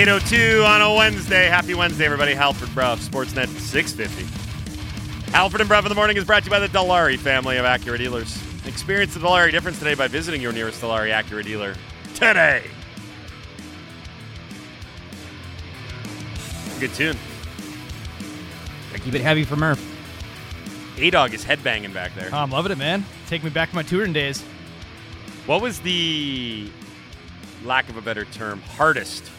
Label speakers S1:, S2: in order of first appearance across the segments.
S1: 802 on a Wednesday. Happy Wednesday, everybody. Halford Brough, Sportsnet 650. Halford and Brough in the morning is brought to you by the Dilawri family of Acura dealers. Experience the Dilawri difference today by visiting your nearest Dilawri Acura dealer today. Good tune.
S2: Gotta keep it heavy for Murph.
S1: A Dog is headbanging back there.
S3: Oh, I'm loving it, man. Take me back to my touring days.
S1: What was the, lack of a better term, hardest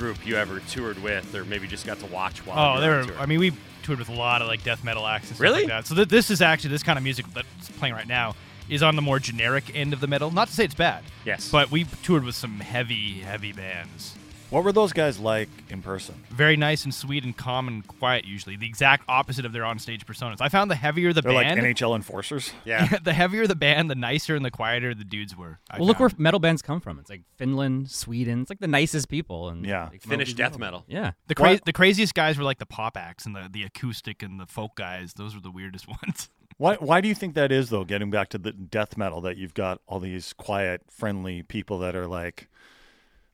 S1: group you ever toured with, or maybe just got to watch while?
S3: Oh,
S1: were
S3: there. I mean, we toured with a lot of like death metal acts and stuff
S1: Really?
S3: like that. So th- this is actually this kind of music that's playing right now is on the more generic end of the metal. Not to say it's bad,
S1: yes,
S3: but we toured with some heavy, heavy bands.
S4: What were those guys like in person?
S3: Very nice and sweet and calm and quiet. Usually, the exact opposite of their on-stage personas. I found the heavier the band.
S4: They're like NHL enforcers.
S1: yeah.
S3: the heavier the band, the nicer and the quieter the dudes were. I
S2: Well, look where metal bands come from. It's like Finland, Sweden. It's like the nicest people. And
S4: Yeah.
S2: like,
S1: Finnish death
S2: people-
S1: metal.
S2: Yeah.
S3: the cra- the craziest guys were like the pop acts and the the acoustic and the folk guys. Those were the weirdest ones.
S4: Why? Why do you think that is, though? Getting back to the death metal, that you've got all these quiet, friendly people that are like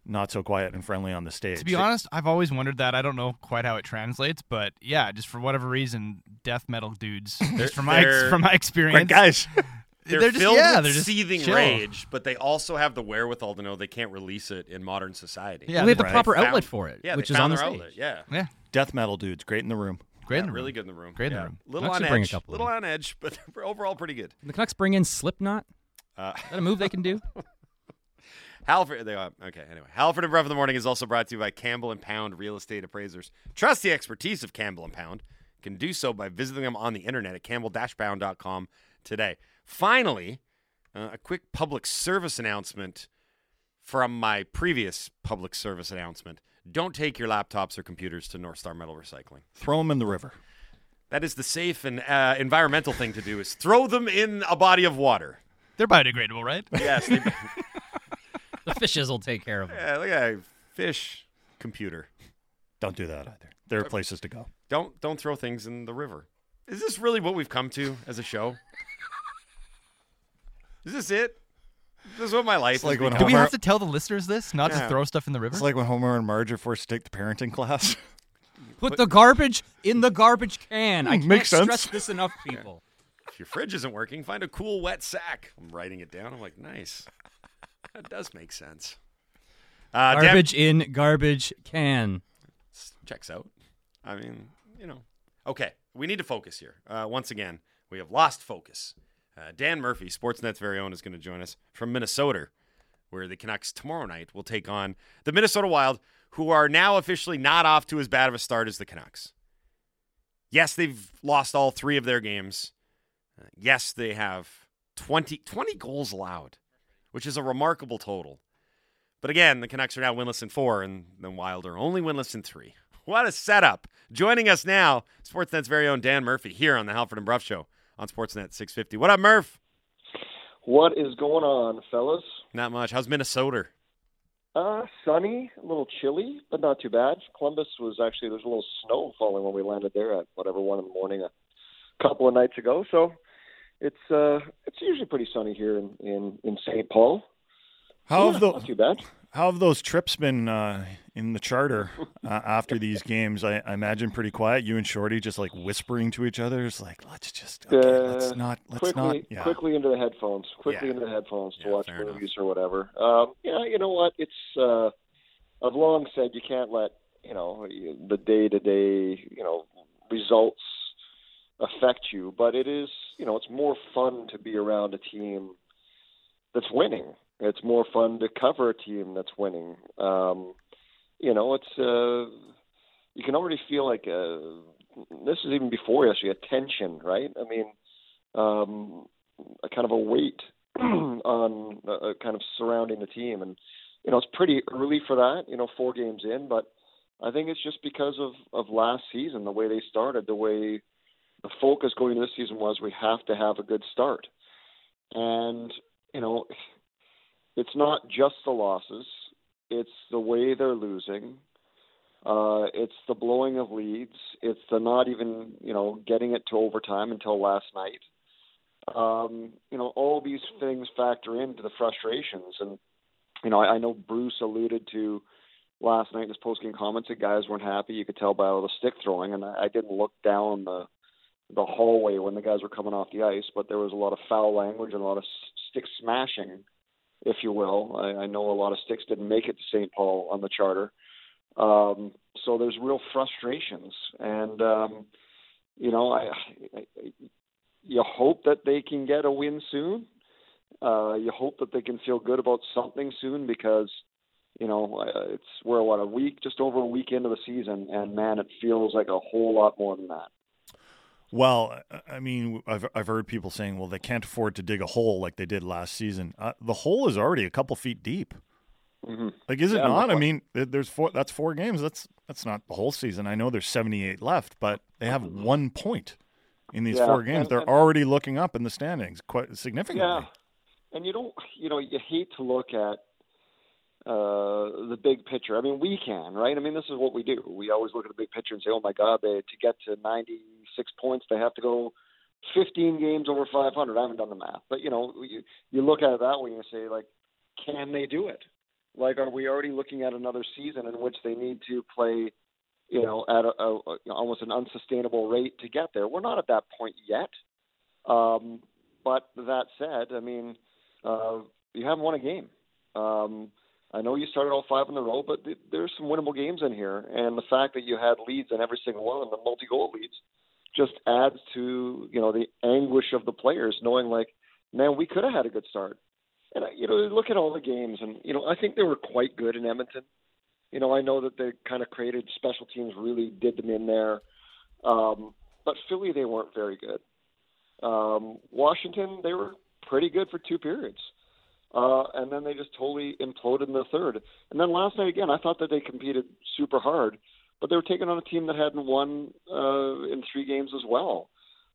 S4: not so quiet and friendly on the stage.
S3: To be honest, I've always wondered that. I don't know quite how it translates, but yeah, just for whatever reason, death metal dudes. just from my ex- from my experience,
S4: guys.
S1: They're,
S3: they're just
S1: filled
S3: yeah,
S1: with
S3: they're just
S1: seething
S3: chill.
S1: rage, but they also have the wherewithal to know they can't release it in modern society.
S3: Yeah,
S2: we have the
S4: right.
S2: proper
S1: Found-
S2: outlet for it,
S1: Yeah,
S2: which is on the stage.
S1: outlet. Yeah,
S3: Yeah,
S4: death metal dudes, great in the room.
S3: great.
S1: Yeah,
S3: in the
S1: really
S3: room.
S1: good in the room.
S3: Great in the room.
S1: Little
S2: Canucks
S1: on
S2: bring a
S1: edge,
S2: couple
S1: little on edge, but overall pretty good.
S2: The Canucks bring in Slipknot.
S1: Uh,
S2: Is that a move they can do?
S1: Halford, they are, okay. Anyway, Halford and Brough in the morning is also brought to you by Campbell and Pound Real Estate Appraisers. Trust the expertise of Campbell and Pound. You can do so by visiting them on the internet at campbell-pound.com today. Finally, uh, a quick public service announcement from my previous public service announcement. Don't take your laptops or computers to North Star Metal Recycling.
S4: Throw them in the river.
S1: That is the safe and uh, environmental thing to do is throw them in a body of water.
S3: They're biodegradable, right?
S1: Yes. they-
S2: The fishes will take care of them.
S1: yeah, look at that fish computer.
S4: Don't do that either. There are places to go.
S1: Don't don't throw things in the river. Is this really what we've come to as a show? Is this it? This is what my life
S4: It's like when
S1: become.
S3: Do we
S4: Homer-
S3: have to tell the listeners this? Not
S1: Yeah.
S3: to throw stuff in the river?
S4: It's like when Homer and Marge are forced to take the parenting class.
S2: Put the garbage in the garbage can. Hmm, I can't
S4: Makes sense.
S2: stress this enough, people.
S1: If your fridge isn't working, find a cool wet sack. I'm writing it down. I'm like, nice. That does make sense. Uh, Dan-
S2: Garbage in garbage can.
S1: checks out. I mean, you know. Okay, we need to focus here. Uh, once again, we have lost focus. Uh, Dan Murphy, Sportsnet's very own, is going to join us from Minnesota, where the Canucks tomorrow night will take on the Minnesota Wild, who are now officially not off to as bad of a start as the Canucks. Yes, they've lost all three of their games. Uh, yes, they have 20, 20 goals allowed, which is a remarkable total. But again, the Canucks are now winless in four, and the Wild are only winless in three. What a setup. Joining us now, Sportsnet's very own Dan Murphy here on the Halford and Brough Show on Sportsnet 650. What up, Murph?
S5: What is going on, fellas?
S1: Not much. How's Minnesota?
S5: Uh, sunny, a little chilly, but not too bad. Columbus was actually there's a little snow falling when we landed there at whatever one in the morning a couple of nights ago. So it's uh it's usually pretty sunny here in in, in St. Paul.
S4: How
S5: Yeah,
S4: have the
S5: not too bad.
S4: how have those trips been uh, in the charter uh, after these games? I, I imagine pretty quiet. You and Shorty just like whispering to each other. It's like let's just okay, let's
S5: Uh,
S4: not let's
S5: quickly
S4: not yeah.
S5: quickly into the headphones, quickly
S1: Yeah.
S5: into the headphones to watch
S1: fair enough.
S5: movies or whatever. Um, yeah, you know what? It's uh, I've long said you can't let you know the day to day you know results affect you, but it is you know it's more fun to be around a team that's winning. It's more fun to cover a team that's winning. Um, you know, it's uh, you can already feel like uh this is even before yesterday a tension, right? I mean, um, a kind of a weight on uh, kind of surrounding the team, and you know it's pretty early for that. You know, four games in, but I think it's just because of of last season, the way they started, the way the focus going into this season was we have to have a good start, and you know, it's not just the losses; it's the way they're losing. Uh, it's the blowing of leads. It's the not even, you know, getting it to overtime until last night. Um, you know, all these things factor into the frustrations. And, you know, I, I know Bruce alluded to last night in his post game comments that guys weren't happy. You could tell by all the stick throwing, and I, I didn't look down the the hallway when the guys were coming off the ice, but there was a lot of foul language and a lot of stick smashing, if you will. I, I know a lot of sticks didn't make it to St. Paul on the charter, um, so there's real frustrations, and um, you know, I, I, I you hope that they can get a win soon. Uh, you hope that they can feel good about something soon because you know it's we're what a week just over a week into the season and man it feels like a whole lot more than that
S4: well, I mean, I've I've heard people saying, well, they can't afford to dig a hole like they did last season. Uh, the hole is already a couple feet deep.
S5: Mm-hmm.
S4: Like, is it yeah, not? I mean, there's four. That's four games. That's that's not the whole season. I know there's 78 left, but they have mm-hmm. one point in these yeah, four games. And, They're and, already looking up in the standings quite significantly.
S5: Yeah, and you don't, you know, you hate to look at uh, the big picture. I mean, we can, right? I mean, this is what we do. We always look at the big picture and say, "Oh my God, they to get to 96 points, they have to go 15 games over 500." I haven't done the math, but you know, you, you look at it that way and say, like, can they do it? Like, are we already looking at another season in which they need to play, you know, at a, a, a almost an unsustainable rate to get there? We're not at that point yet. Um, but that said, I mean, uh, you haven't won a game. Um, I know you started all five in a row, but th- there's some winnable games in here, and the fact that you had leads in every single one of the multi-goal leads just adds to you know the anguish of the players, knowing like, man, we could have had a good start. And you know, look at all the games, and you know, I think they were quite good in Edmonton. You know, I know that they kind of created special teams, really did them in there, um, but Philly they weren't very good. Um, Washington they were pretty good for two periods. Uh, and then they just totally imploded in the third. And then last night again, I thought that they competed super hard, but they were taking on a team that hadn't won uh, in three games as well,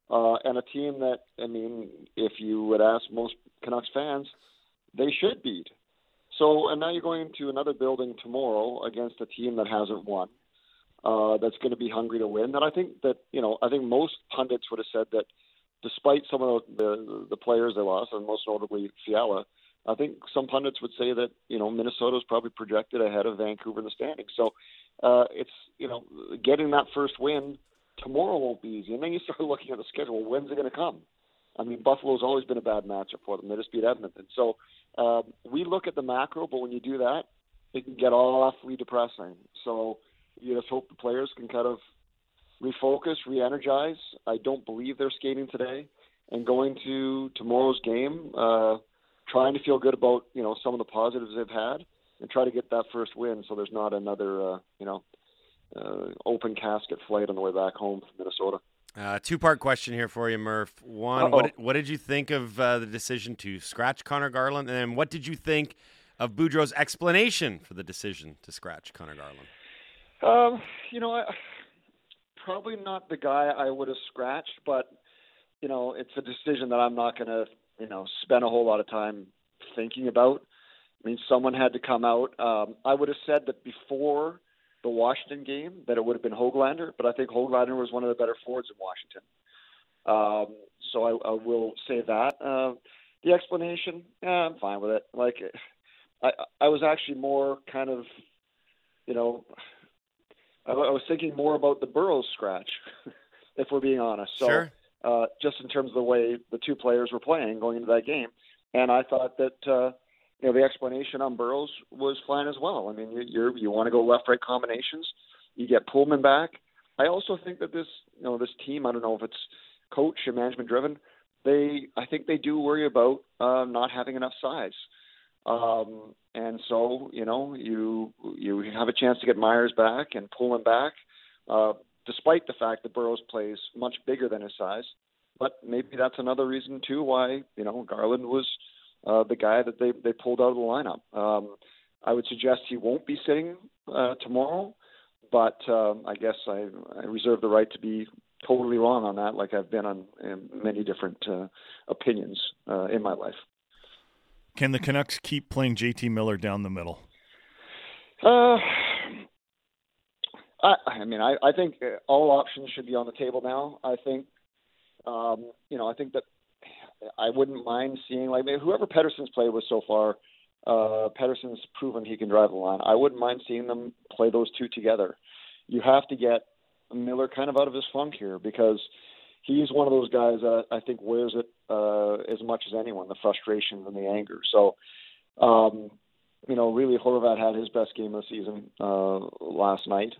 S5: uh, and a team that I mean, if you would ask most Canucks fans, they should beat. So, and now you're going to another building tomorrow against a team that hasn't won, uh, that's going to be hungry to win. And I think that you know, I think most pundits would have said that, despite some of the the, the players they lost, and most notably Fiala I think some pundits would say that you know Minnesota is probably projected ahead of Vancouver in the standings. So uh, it's you know getting that first win tomorrow won't be easy, and then you start looking at the schedule. When's it going to come? I mean, Buffalo's always been a bad matchup for them. They just beat Edmonton. So uh, we look at the macro, but when you do that, it can get awfully depressing. So you just hope the players can kind of refocus, re-energize. I don't believe they're skating today, and going to tomorrow's game. Uh, trying to feel good about you know some of the positives they've had and try to get that first win so there's not another uh, you know uh, open casket flight on the way back home from Minnesota.
S1: Uh, two part question here for you, Murph. One, what did, what did, you think of uh, the decision to scratch Connor Garland, and then what did you think of Boudreau's explanation for the decision to scratch Connor Garland?
S5: Um, you know, I, probably not the guy I would have scratched, but you know, it's a decision that I'm not going to you know spent a whole lot of time thinking about. I mean, someone had to come out. Um, I would have said that before the Washington game that it would have been Hoglander, but I think Hoglander was one of the better forwards in Washington. Um, so I, I will say that. Uh, the explanation, yeah, I'm fine with it. Like, I I was actually more kind of, you know, I, I was thinking more about the Burroughs scratch, if we're being honest. So,
S1: sure
S5: uh, just in terms of the way the two players were playing going into that game. And I thought that uh, you know the explanation on Burroughs was fine as well. I mean, you you're, you want to go left right combinations, you get Poolman back. I also think that this you know this team. I don't know if it's coach and management driven. They I think they do worry about uh, not having enough size. Um, and so, you know, you you have a chance to get Myers back and pull him back. Uh, despite the fact that Burroughs plays much bigger than his size. But maybe that's another reason too why you know Garland was uh, the guy that they they pulled out of the lineup. Um, I would suggest he won't be sitting uh, tomorrow, but um, I guess I, I reserve the right to be totally wrong on that, like I've been on many different uh, opinions uh, in my life.
S4: Can the Canucks keep playing JT Miller down the middle?
S5: Uh, I, I mean, I, I think all options should be on the table now. I think, um, you know, I think that I wouldn't mind seeing like whoever Pettersson's played with so far. Uh, Pettersson's proven he can drive the line. I wouldn't mind seeing them play those two together. You have to get Miller kind of out of his funk here because he's one of those guys that I think wears it uh, as much as anyone, the frustration and the anger. So, um, you know, really Horvat had his best game of the season uh, last night.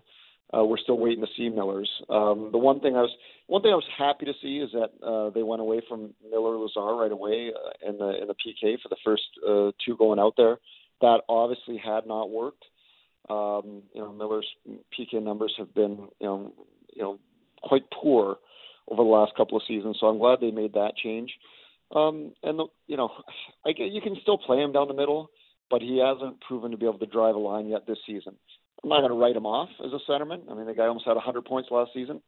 S5: Uh, we're still waiting to see Miller's. Um, the one thing I was one thing I was happy to see is that uh, they went away from Miller Lazar right away uh, in the in the PK for the first uh, two going out there. That obviously had not worked. Um, you know, Miller's PK numbers have been you know you know quite poor over the last couple of seasons. So I'm glad they made that change. Um, and the, you know, I you can still play him down the middle, but he hasn't proven to be able to drive a line yet this season. I'm not going to write him off as a centerman. I mean, the guy almost had 100 points last season,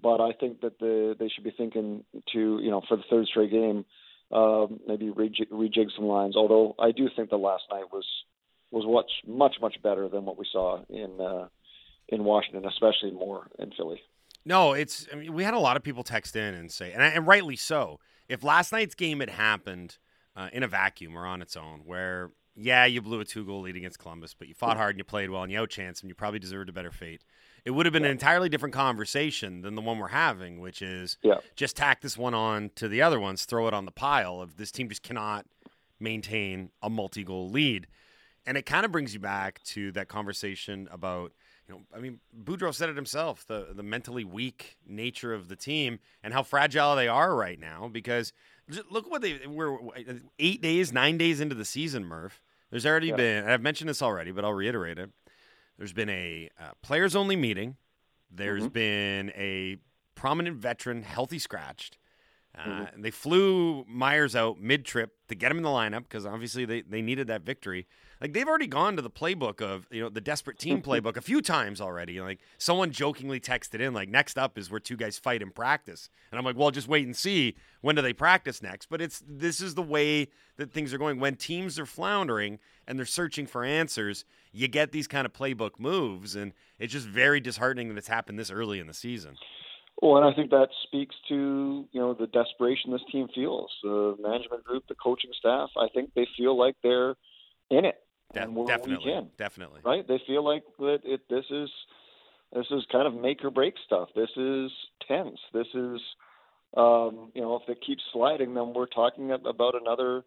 S5: but I think that the they should be thinking to you know for the third straight game, um, maybe rejig, rejig some lines. Although I do think the last night was was much much much better than what we saw in uh, in Washington, especially more in Philly.
S1: No, it's. I mean, we had a lot of people text in and say, and, and rightly so. If last night's game had happened uh, in a vacuum or on its own, where yeah, you blew a two goal lead against Columbus, but you fought hard and you played well and you outchanced and you probably deserved a better fate. It would have been an entirely different conversation than the one we're having, which is
S5: Yeah.
S1: just tack this one on to the other ones, throw it on the pile of this team just cannot maintain a multi goal lead. And it kind of brings you back to that conversation about, you know, I mean, Boudreau said it himself, the the mentally weak nature of the team and how fragile they are right now. Because look what they we're eight days, nine days into the season, Murph. There's already
S5: Yeah.
S1: been, and I've mentioned this already, but I'll reiterate it. There's been a uh, players only meeting. There's
S5: Mm-hmm.
S1: been a prominent veteran healthy scratched. Uh,
S5: Mhm.
S1: and They flew Myers out mid trip to get him in the lineup because obviously they, they needed that victory. Like they've already gone to the playbook of you know the desperate team playbook a few times already. Like someone jokingly texted in like next up is where two guys fight in practice, and I'm like, well, just wait and see when do they practice next. But it's this is the way that things are going. When teams are floundering and they're searching for answers, you get these kind of playbook moves, and it's just very disheartening that it's happened this early in the season.
S5: Well, and I think that speaks to you know the desperation this team feels. The management group, the coaching staff. I think they feel like they're in it,
S1: De-
S5: and we're
S1: definitely,
S5: in,
S1: definitely.
S5: right? They feel like that it. This is this is kind of make or break stuff. This is tense. This is um, you know if it keeps sliding, then we're talking about another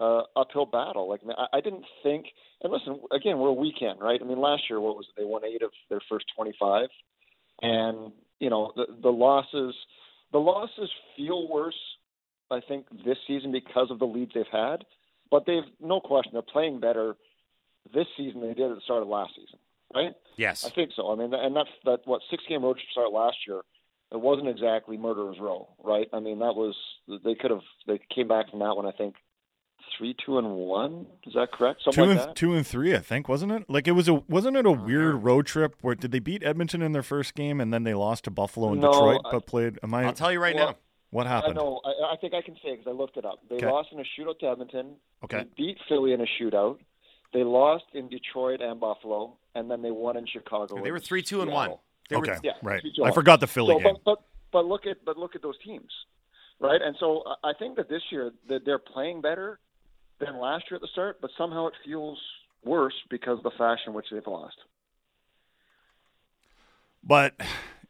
S5: uh, uphill battle. Like I, I didn't think. And listen, again, we're a weekend, right? I mean, last year, what was it? They won eight of their first twenty-five, and you know the the losses. The losses feel worse, I think, this season because of the leads they've had. But they've no question they're playing better this season than they did at the start of last season, right?
S1: Yes.
S5: I think so. I mean, and that's that what six game road trip start last year. It wasn't exactly murderers row, right? I mean, that was they could have they came back from that one. I think three, two, and one. Is that correct?
S4: Two and
S5: like that.
S4: two and three, I think, wasn't it? Like it was a wasn't it a uh-huh. weird road trip where did they beat Edmonton in their first game and then they lost to Buffalo and
S5: No,
S4: Detroit,
S5: I-
S4: but played? Am I?
S1: I'll tell you right
S5: Well,
S1: now.
S4: what happened?
S5: I know. I, I think I can say because I looked it up. They
S4: Okay.
S5: lost in a shootout to Edmonton.
S4: Okay.
S5: They beat Philly in a shootout. They lost in Detroit and Buffalo, and then they won in Chicago.
S1: They were three, two, and one. They
S4: okay,
S1: were,
S5: yeah,
S4: right.
S5: three, two,
S4: I
S5: one.
S4: forgot the Philly
S5: So,
S4: game.
S5: but, but but look at but look at those teams, right? And so I- I think that this year that they're playing better than last year at the start, but somehow it feels worse because of the fashion in which they've lost.
S4: But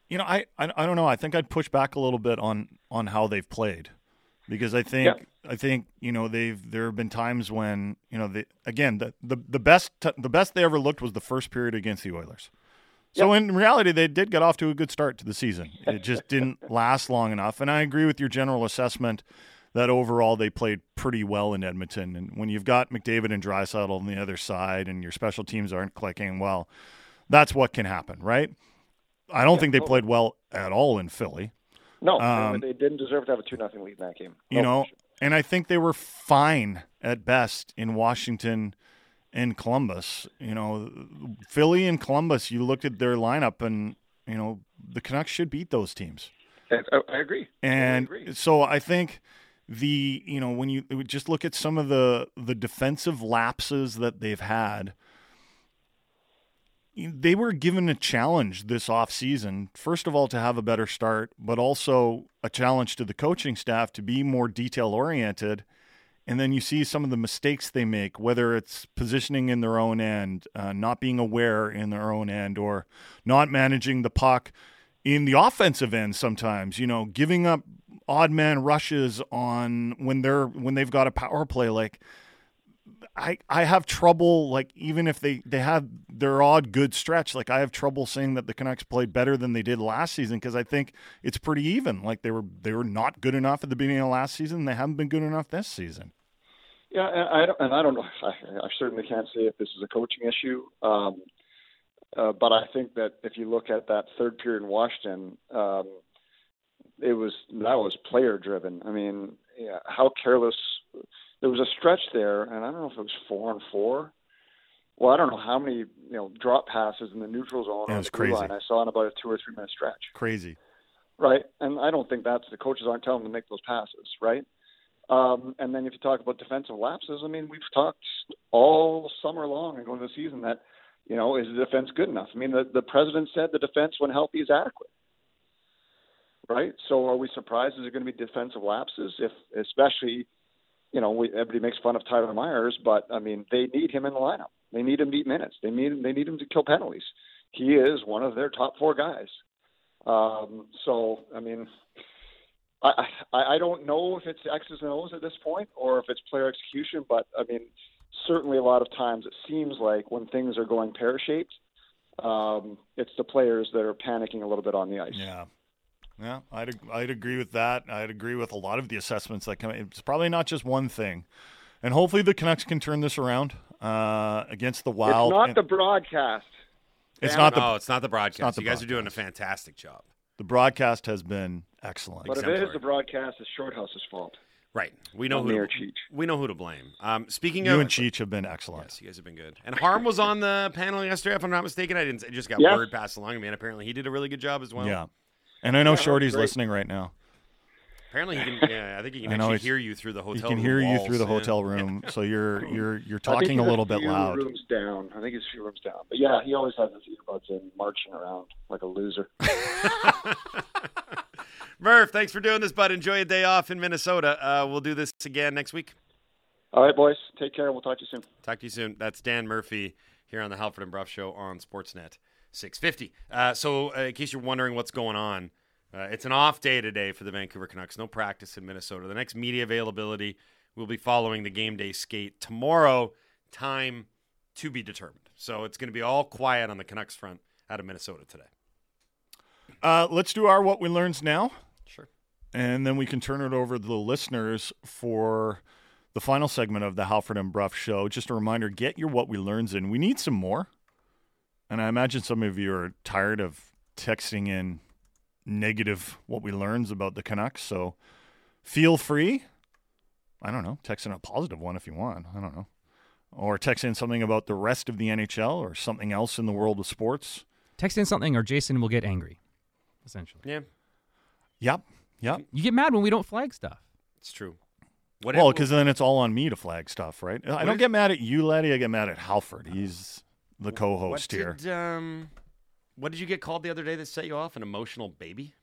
S4: you know, I, I I don't know. I think I'd push back a little bit on on how they've played because I think I think you know they've there have been times when you know again the the, the best t- the best they ever looked was the first period against the Oilers. So in reality, they did get off to a good start to the season. It just didn't last long enough. And I agree with your general assessment that overall they played pretty well in Edmonton. And when you've got McDavid and Draisaitl on the other side, and your special teams aren't clicking well, that's what can happen, right? I don't think they played well at all in Philly.
S5: No,
S4: Um,
S5: they didn't deserve to have a two nothing lead in that game.
S4: you know, and I think they were fine at best in Washington and Columbus. You know, Philly and Columbus, you looked at their lineup and, you know, the Canucks should beat those teams.
S5: I, I- I agree.
S4: And
S5: I agree.
S4: so I think the, you know, when you just look at some of the the defensive lapses that they've had, they were given a challenge this offseason. First of all, to have a better start, but also a challenge to the coaching staff to be more detail oriented and then you see some of the mistakes they make, whether it's positioning in their own end, uh, not being aware in their own end, or not managing the puck in the offensive end. Sometimes, you know, giving up odd man rushes on when they're when they've got a power play. Like, I I have trouble like even if they they have their odd good stretch. Like I have trouble saying that the Canucks played better than they did last season because I think it's pretty even. Like they were they were not good enough at the beginning of last season. They haven't been good enough this season.
S5: Yeah, and I don't, and I don't know. I, I certainly can't say if this is a coaching issue. Um, uh, but I think that if you look at that third period in Washington, um, it was that was player driven. I mean, yeah, how careless. There was a stretch there, and I don't know if it was four and four. Well, I don't know how many you know drop passes in the neutral zone
S4: Yeah, it's
S5: the
S4: crazy.
S5: line I saw in about a two or three minute stretch.
S4: Crazy.
S5: Right, and I don't think that's the coaches aren't telling them to make those passes, right? Um, and then if you talk about defensive lapses, I mean, we've talked all summer long and going into the season that, you know, is the defense good enough? I mean, the, the president said the defense when healthy is adequate, right? So are we surprised is there going to be defensive lapses if, especially, you know, we, everybody makes fun of Tyler Myers, but I mean, they need him in the lineup. They need him to eat minutes. They need they need him to kill penalties. He is one of their top four guys. Um, so I mean, I, I I don't know if it's X's and O's at this point or if it's player execution, but I mean, certainly a lot of times it seems like when things are going pear shaped, um, it's the players that are panicking a little bit on the ice.
S4: Yeah. Yeah, I'd I'd agree with that. I'd agree with a lot of the assessments that come. It's probably not just one thing, and hopefully the Canucks can turn this around uh, against the Wild.
S5: It's not
S4: And
S5: the broadcast.
S4: It's not the
S1: no, it's not the broadcast.
S4: the
S1: you guys are doing a fantastic job.
S4: the broadcast has been excellent.
S5: But if it is the broadcast, it's Shorthouse's fault.
S1: Right. We know
S5: Not
S1: who to,
S5: Cheech.
S1: we know who to blame. Um, speaking
S4: you
S1: of
S4: and Cheech have been excellent.
S1: Yes, you guys have been good. And Harm was on the panel yesterday, if I'm not mistaken. I didn't. I just got
S5: Yes.
S1: word passed along to me, and apparently he did a really good job as well.
S4: yeah, and I know
S5: Yeah,
S4: Shorty's listening right now.
S1: Apparently he can. Yeah, I think he can
S4: I know
S1: actually hear you through the hotel.
S4: He can
S1: room
S4: hear you through the
S1: yeah.
S4: hotel room, so you're you're you're talking a little bit loud.
S5: Rooms down. I think he's a few rooms down. But yeah, he always has his earbuds in, marching around like a loser.
S1: Murph, thanks for doing this, bud. Enjoy a day off in Minnesota. Uh, we'll do this again next week.
S5: All right, boys. Take care. We'll talk to you soon.
S1: Talk to you soon. That's Dan Murphy here on the Halford and Brough Show on Sportsnet 650. Uh, so, uh, in case you're wondering what's going on, uh, it's an off day today for the Vancouver Canucks. No practice in Minnesota. The next media availability will be following the game day skate tomorrow. Time to be determined. So it's going to be all quiet on the Canucks front out of Minnesota today.
S4: Uh, let's do our what we learns now.
S1: Sure.
S4: and then we can turn it over to the listeners for the final segment of the Halford and Brough show. Just a reminder: get your what we learns in. We need some more, and I imagine some of you are tired of texting in negative what we learns about the Canucks. So feel free. I don't know, text in a positive one if you want. I don't know, or text in something about the rest of the NHL or something else in the world of sports.
S2: Text in something, or Jason will get angry. Essentially,
S1: Yeah,
S4: Yep, yep.
S2: you get mad when we don't flag stuff.
S1: it's true. What
S4: Well, because then it's all on me to flag stuff, right? I don't
S1: is-
S4: get mad at you, Letty. I get mad at Halford. He's the co-host
S1: what
S4: here.
S1: did, um, what did you get called the other day that set you off? An emotional baby?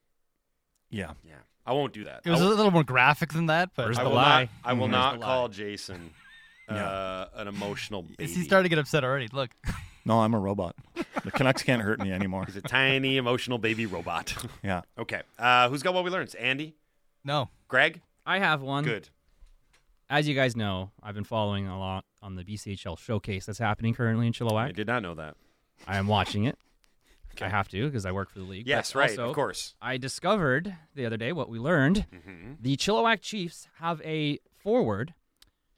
S4: Yeah,
S1: Yeah, I won't do that.
S3: It was a little more graphic than that, but
S1: I
S2: the
S1: will
S2: lie?
S1: not. I will
S2: Where's
S1: not
S2: the lie?
S1: call Jason uh,
S4: Yeah.
S1: an emotional baby.
S3: he's starting to get upset already. Look,
S4: no, I'm a robot. The Canucks can't hurt me anymore.
S1: He's a tiny emotional baby robot.
S4: Yeah,
S1: okay. Uh, who's got what we learned? Andy,
S3: no.
S1: Greg.
S2: I have one.
S1: Good.
S2: As you guys know, I've been following a lot on the BCHL showcase that's happening currently in Chilliwack.
S1: I did not know that.
S2: I am watching it.
S1: Okay.
S2: I have to because I work for the league.
S1: Yes,
S2: But
S1: right.
S2: also,
S1: of course.
S2: I discovered the other day what we learned.
S1: hmm
S2: The Chilliwack Chiefs have a forward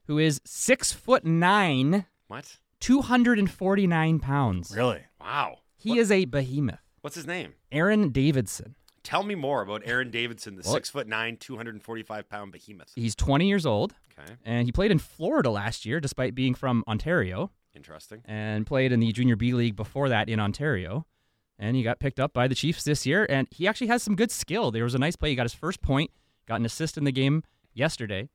S2: who is six foot nine,
S1: What?
S2: 249 pounds.
S4: really.
S1: Wow.
S2: He
S1: What-
S2: is a behemoth.
S1: What's his name?
S2: Aaron Davidson.
S1: Tell me more about Aaron Davidson, the six foot nine, two hundred and forty five pound behemoth.
S2: He's 20 years old,
S1: Okay.
S2: and he played in Florida last year, despite being from Ontario,
S1: Interesting.
S2: and played in the Junior B League before that in Ontario. And he got picked up by the Chiefs this year, and he actually has some good skill. There was a nice play. He got his first point, got an assist in the game yesterday,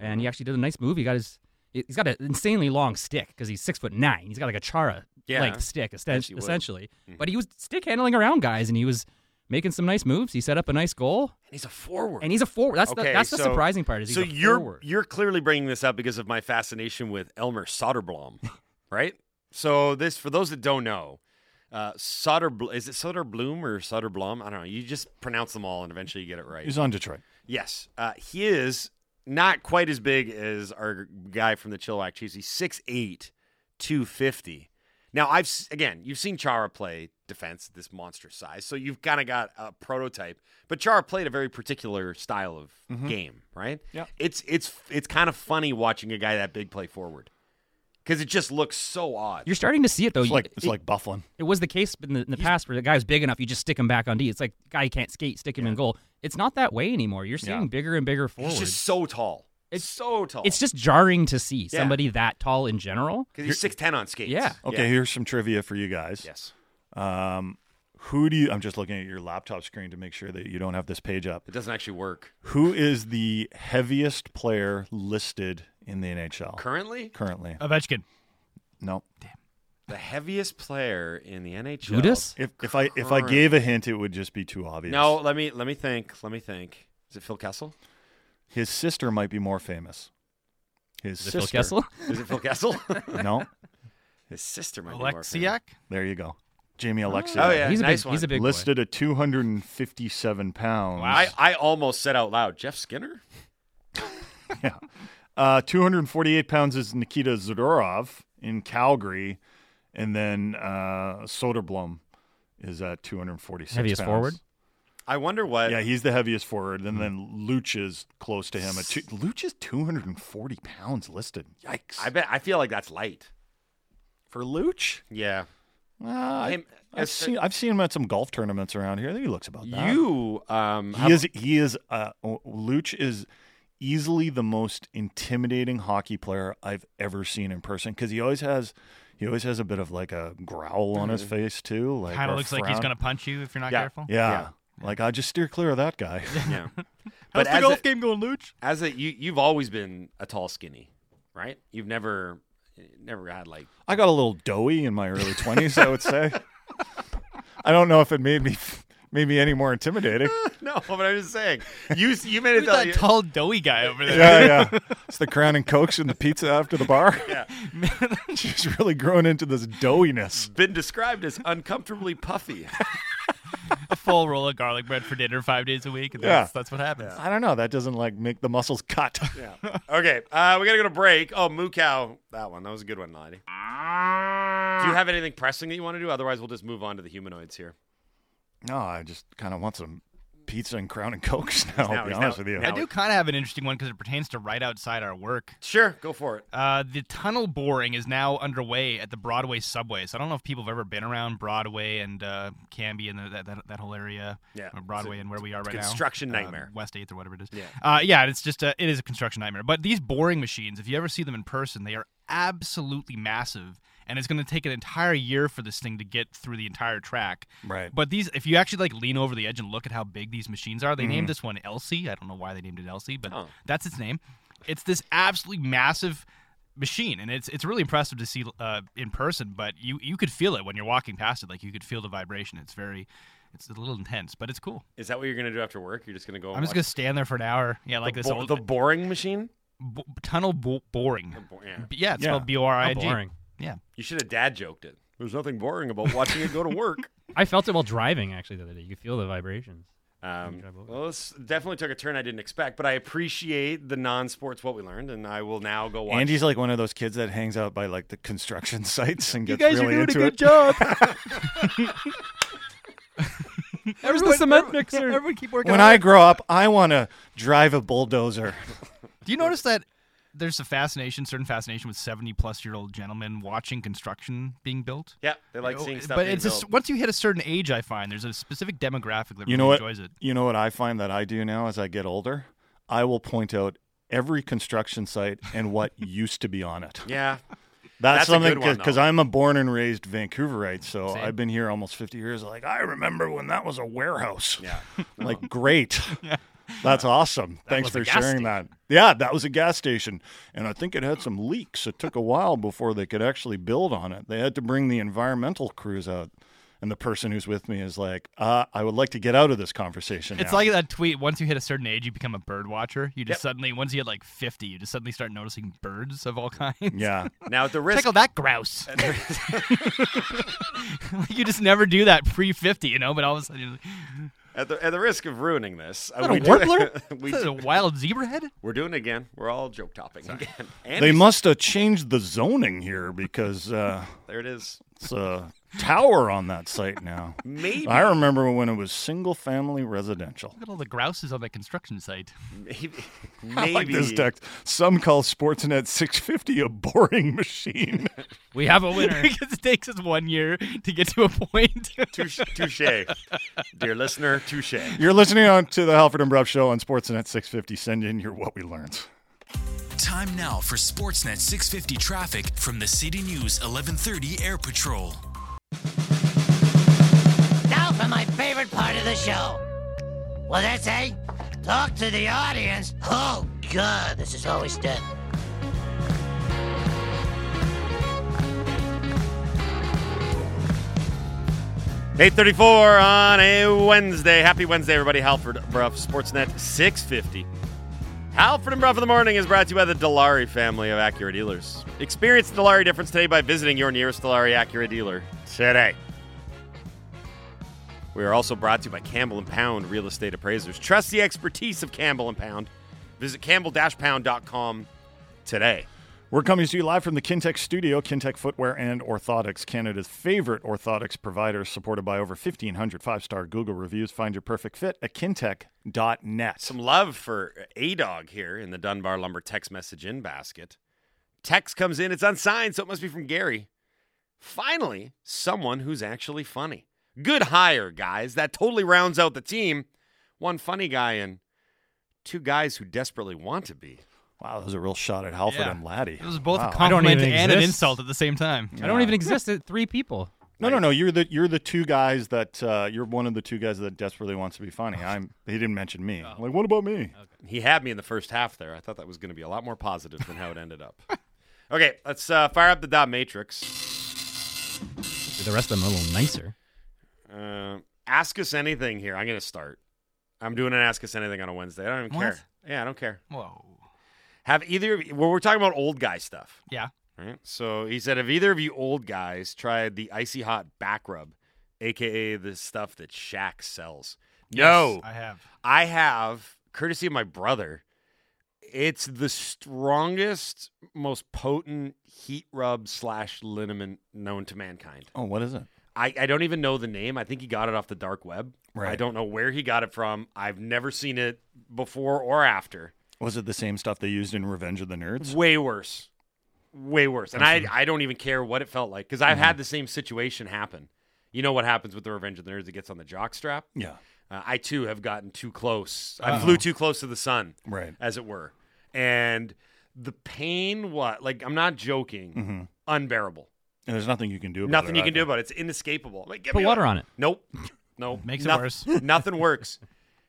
S2: and he actually did a nice move. He got his. He's got an insanely long stick because he's six foot nine. He's got like a Chara
S1: Yeah.
S2: length stick, essen-
S1: Yes, he would.
S2: essentially.
S1: Mhm.
S2: But he was stick handling around guys, and he was making some nice moves. He set up a nice goal,
S1: And he's a forward.
S2: and he's a forward. That's the,
S1: Okay,
S2: that's the
S1: so-
S2: surprising part. Is he's
S1: so
S2: a
S1: you're
S2: forward.
S1: you're clearly bringing this up because of my fascination with Elmer Soderblom, right? So this, for those that don't know, uh, Soder is it Soderblom or Soderblom? I don't know. You just pronounce them all, and eventually you get it right.
S4: He's on Detroit.
S1: Yes, uh, he is not quite as big as our guy from the Chilliwack Chiefs. He's 6'8", 250. Now I've again, you've seen Chara play defense, this monster size, so you've kind of got a prototype. But Chara played a very particular style of mm-hmm. game, right?
S4: Yeah.
S1: It's it's it's kind of funny watching a guy that big play forward because it just looks so odd.
S2: You're starting to see it though.
S4: It's like it's
S2: it,
S4: like Byfuglien.
S2: it was the case in the, in the past where the guy was big enough, you just stick him back on D. It's like guy can't skate, stick him in goal. It's not that way anymore. You're seeing
S4: Yeah.
S2: bigger and bigger forwards.
S1: He's just so tall.
S2: It's-
S1: It's so tall.
S2: it's just jarring to see
S1: Yeah.
S2: somebody that tall in general.
S1: because he's six ten on skates.
S2: Yeah.
S4: Okay,
S1: Yeah.
S4: here's some trivia for you guys.
S1: Yes.
S4: Um, who do you? I'm just looking at your laptop screen to make sure that you don't have this page up.
S1: It doesn't actually work
S4: Who is the heaviest player listed in the NHL
S1: currently.
S4: currently?
S3: Ovechkin.
S4: No. Damn.
S1: The heaviest player in the NHL.
S2: Judas?
S4: If if I if I gave a hint, it would just be too obvious.
S1: No, let me let me think. Let me think. Is it Phil Kessel?
S4: his sister might be more famous. His
S2: Is it Phil
S4: sister.
S2: Kessel?
S1: Is it Phil Kessel?
S4: No,
S1: His sister might be more famous.
S3: Oleksiak.
S4: there you go. Jamie Oleksiak.
S1: Oh, yeah.
S2: he's a
S1: nice
S2: big. He's
S1: one.
S2: a big boy.
S4: listed at 257 pounds.
S1: I, I almost said out loud, Jeff Skinner.
S4: Uh, 248 pounds is Nikita Zadorov in Calgary, and then uh, Soderblom is at 246
S2: Heaviest
S4: pounds.
S2: forward?
S1: I wonder what.
S4: Yeah, he's the heaviest forward, and then Luch is close to him. At two, Luch is 240 pounds listed. Yikes!
S1: I bet. I feel like that's light.
S4: for Luch,
S1: Yeah.
S4: Uh, I,
S1: Him-
S4: I've
S1: as-
S4: seen I've seen him at some golf tournaments around here. I think he looks about that.
S1: You. Um.
S4: he is he is uh, Luch is easily the most intimidating hockey player I've ever seen in person because he always has he always has a bit of like a growl on his face too. Like
S3: Kind of looks like he's gonna punch you if you're not
S1: Yeah.
S3: careful.
S4: Yeah. Like I just steer clear of that guy.
S1: Yeah.
S3: How's
S1: but
S3: the golf
S1: a,
S3: game going, Luch?
S1: as a you, you've always been a tall, skinny, right? You've never, never had like.
S4: I got a little doughy in my early twenties, I would say. I don't know if it made me made me any more intimidating.
S1: No, but I'm just saying. You you made it.
S3: That
S1: you-
S3: tall, doughy guy over there?
S4: Yeah, yeah. It's the crown and cokes and the pizza after the bar.
S1: Yeah.
S4: She's really grown into this doughiness.
S1: been described as uncomfortably puffy.
S3: a full roll of garlic bread for dinner five days a week. And
S4: Yeah.
S3: that's, that's what happens.
S4: I don't know. That doesn't like make the muscles cut.
S1: Yeah. Okay. Uh, we gotta go to break. Oh, moo cow. That one. That was a good one, Lottie. Do you have anything pressing that you want to do? Otherwise, we'll just move on to the humanoids here.
S4: No, I just kind of want some pizza and crown and cokes now.
S1: now-
S4: I'll be honest
S1: now-
S4: with you.
S1: now-
S3: I do kind of have an interesting one because it pertains to right outside our work.
S1: Sure, go for it.
S3: Uh, the tunnel boring is now underway at the Broadway subway. So I don't know if people have ever been around Broadway and uh, Cambie and the, that, that that whole area.
S1: Yeah.
S3: or Broadway and where we are right now.
S1: construction
S3: Uh,
S1: nightmare.
S3: West Eighth or whatever it is.
S1: Yeah.
S3: Uh, yeah. It's just a, it is a construction nightmare. But these boring machines, if you ever see them in person, they are absolutely massive. And it's going to take an entire year for this thing to get through the entire track.
S4: Right.
S3: But these, if you actually like lean over the edge and look at how big these machines are, they
S4: Mm-hmm.
S3: named this one Elsie. I don't know why they named it Elsie, but
S1: Oh.
S3: that's its name. It's this absolutely massive machine, and it's it's really impressive to see uh, in person. But you you could feel it when you're walking past it. Like you could feel the vibration. It's very, it's a little intense, but it's cool.
S1: Is that what you're gonna do after work? You're just gonna go.
S3: I'm just gonna stand there for an hour. Yeah, like
S1: the,
S3: this
S1: bo-
S3: old
S1: the boring machine.
S3: b- tunnel bo- boring.
S1: bo- yeah.
S3: B- Yeah, it's
S4: Yeah.
S3: spelled B O R I
S2: How
S3: N G.
S2: boring.
S3: Yeah.
S1: You should have dad joked it. There's nothing boring about watching it go to work.
S2: I felt it while driving actually the other day. You could feel the vibrations.
S1: Um,
S2: drive over.
S1: well, this definitely took a turn I didn't expect, but I appreciate the non-sports what we learned, and I will now go watch.
S4: Andy's like one of those kids that hangs out by like the construction sites and
S3: You
S4: gets
S3: guys
S4: really
S3: are doing
S4: into
S3: a good
S4: it.
S3: job.
S2: There's the cement mixer.
S3: Everyone keep working.
S4: When
S3: hard.
S4: I grow up, I want to drive a bulldozer.
S3: Do you notice that there's a fascination, certain fascination with 70 plus year old gentlemen watching construction being built?
S1: yeah, they like
S3: Oh,
S1: seeing stuff.
S3: but
S1: being
S3: it's just
S1: built.
S3: once you hit a certain age, I find there's a specific demographic that
S4: You
S3: really
S4: know what?
S3: enjoys it.
S4: You know what I find that I do now as I get older? I will point out every construction site and what used to be on it.
S1: yeah.
S4: That's,
S1: That's
S4: something because. I'm a born and raised Vancouverite, so
S3: Same.
S4: I've been here almost 50 years. Like I remember when that was a warehouse.
S1: Yeah.
S4: Like great. That's awesome. Thanks for
S3: gas
S4: sharing that. Yeah, that was a gas station, and I think it had some leaks. It took a while before they could actually build on it. They had to bring the environmental crews out and the person who's with me is like, uh, I would like to get out of this conversation.
S3: It's
S4: now.
S3: like that tweet. Once you hit a certain age, you become a bird watcher. You just
S1: Yep.
S3: suddenly, once you hit like 50, you just suddenly start noticing birds of all kinds.
S4: yeah.
S1: Now at the risk
S3: Check out that grouse. you just never do that pre 50, you know, but all of a sudden, you're like,
S1: at the at the risk of ruining this, uh,
S3: that a
S1: we do-
S3: warbler?
S1: we
S3: is that
S1: do-
S3: a wild zebra head?
S1: we're doing it again. We're all joke topping again. And
S4: They must have changed the zoning here because uh,
S1: there it is.
S4: it's a tower on that site now.
S1: Maybe
S4: I remember when it was single family residential.
S3: Look at all the grouses on that construction site.
S1: maybe
S4: I like
S1: maybe
S4: this text. Some call Sportsnet 650 a boring machine.
S2: We have a winner.
S3: because it takes us one year to get to a point.
S1: touche, touche, dear listener, touche.
S4: You're listening on to the Halford and Brough Show on Sportsnet 650. Send in your what we learned.
S6: Time now for Sportsnet 650 traffic from the City News 1130 Air Patrol.
S7: The show. What Well, that's a talk to the audience. Oh, God, this is always done.
S1: Eight thirty-four on a Wednesday. Happy Wednesday, everybody. Halford Brough Sportsnet six fifty. Halford and Brough in the morning is brought to you by the Dilawri family of Acura dealers. Experience the Dilawri difference today by visiting your nearest Dilawri Acura dealer today. We are also brought to you by Campbell and Pound Real Estate Appraisers. Trust the expertise of Campbell and Pound. Visit campbell-pound.com today.
S4: We're coming to you live from the Kintec studio. Kintec Footwear and Orthotics, Canada's favorite orthotics provider, supported by over 1,500 five star Google reviews. Find your perfect fit at kintec.net.
S1: Some love for A Dog here in the Dunbar Lumber text message in basket. Text comes in, it's unsigned, so it must be from Gary. Finally, someone who's actually funny. Good hire, guys. That totally rounds out the team. One funny guy and two guys who desperately want to be.
S4: Wow, that was a real shot at Halford
S3: Yeah.
S4: and Laddie.
S3: It was both
S4: Wow.
S3: a
S2: I don't
S3: compliment
S2: even
S3: and an insult at the same time.
S2: I don't even exist at three people.
S4: No, no, no. You're the you're the two guys that uh, you're one of the two guys that desperately wants to be funny. I'm. He didn't mention me. Like, what about me?
S1: He had me in the first half there. I thought that was going to be a lot more positive than how it ended up. Okay, let's uh, fire up the dot matrix.
S2: The rest of them a little nicer.
S1: Uh, ask us anything here. I'm going to start. I'm doing an ask us anything on a Wednesday. I don't even
S3: What?
S1: care. Yeah, I don't care.
S3: Whoa.
S1: Have either of you, well, we're talking about old guy stuff,
S3: Yeah.
S1: right? So he said, have either of you old guys tried the icy hot back rub, aka the stuff that Shaq sells? No,
S3: I have.
S1: I have, courtesy of my brother. It's the strongest, most potent heat rub slash liniment known to mankind.
S4: Oh, what is it?
S1: I, I don't even know the name. I think he got it off the dark web. I don't know where he got it from. I've never seen it before or after.
S4: Was it the same stuff they used in Revenge of the Nerds?
S1: Way worse. Way worse. And I, I don't even care what it felt like because I've had mm-hmm. the same situation happen. You know what happens with the Revenge of the Nerds? It gets on the jock strap.
S4: Yeah.
S1: Uh, I too have gotten too close. I uh-huh. flew too close to the sun,
S4: Right.
S1: as it were. And the pain, what? Like, I'm not joking. Mm-hmm. Unbearable.
S4: And there's nothing you can do about it.
S1: Nothing
S4: it.
S1: you can do about it. It's inescapable. Like, get
S2: Put water on it.
S1: Nope. Nope.
S3: Makes it
S1: Noth-
S3: worse.
S1: Nothing works.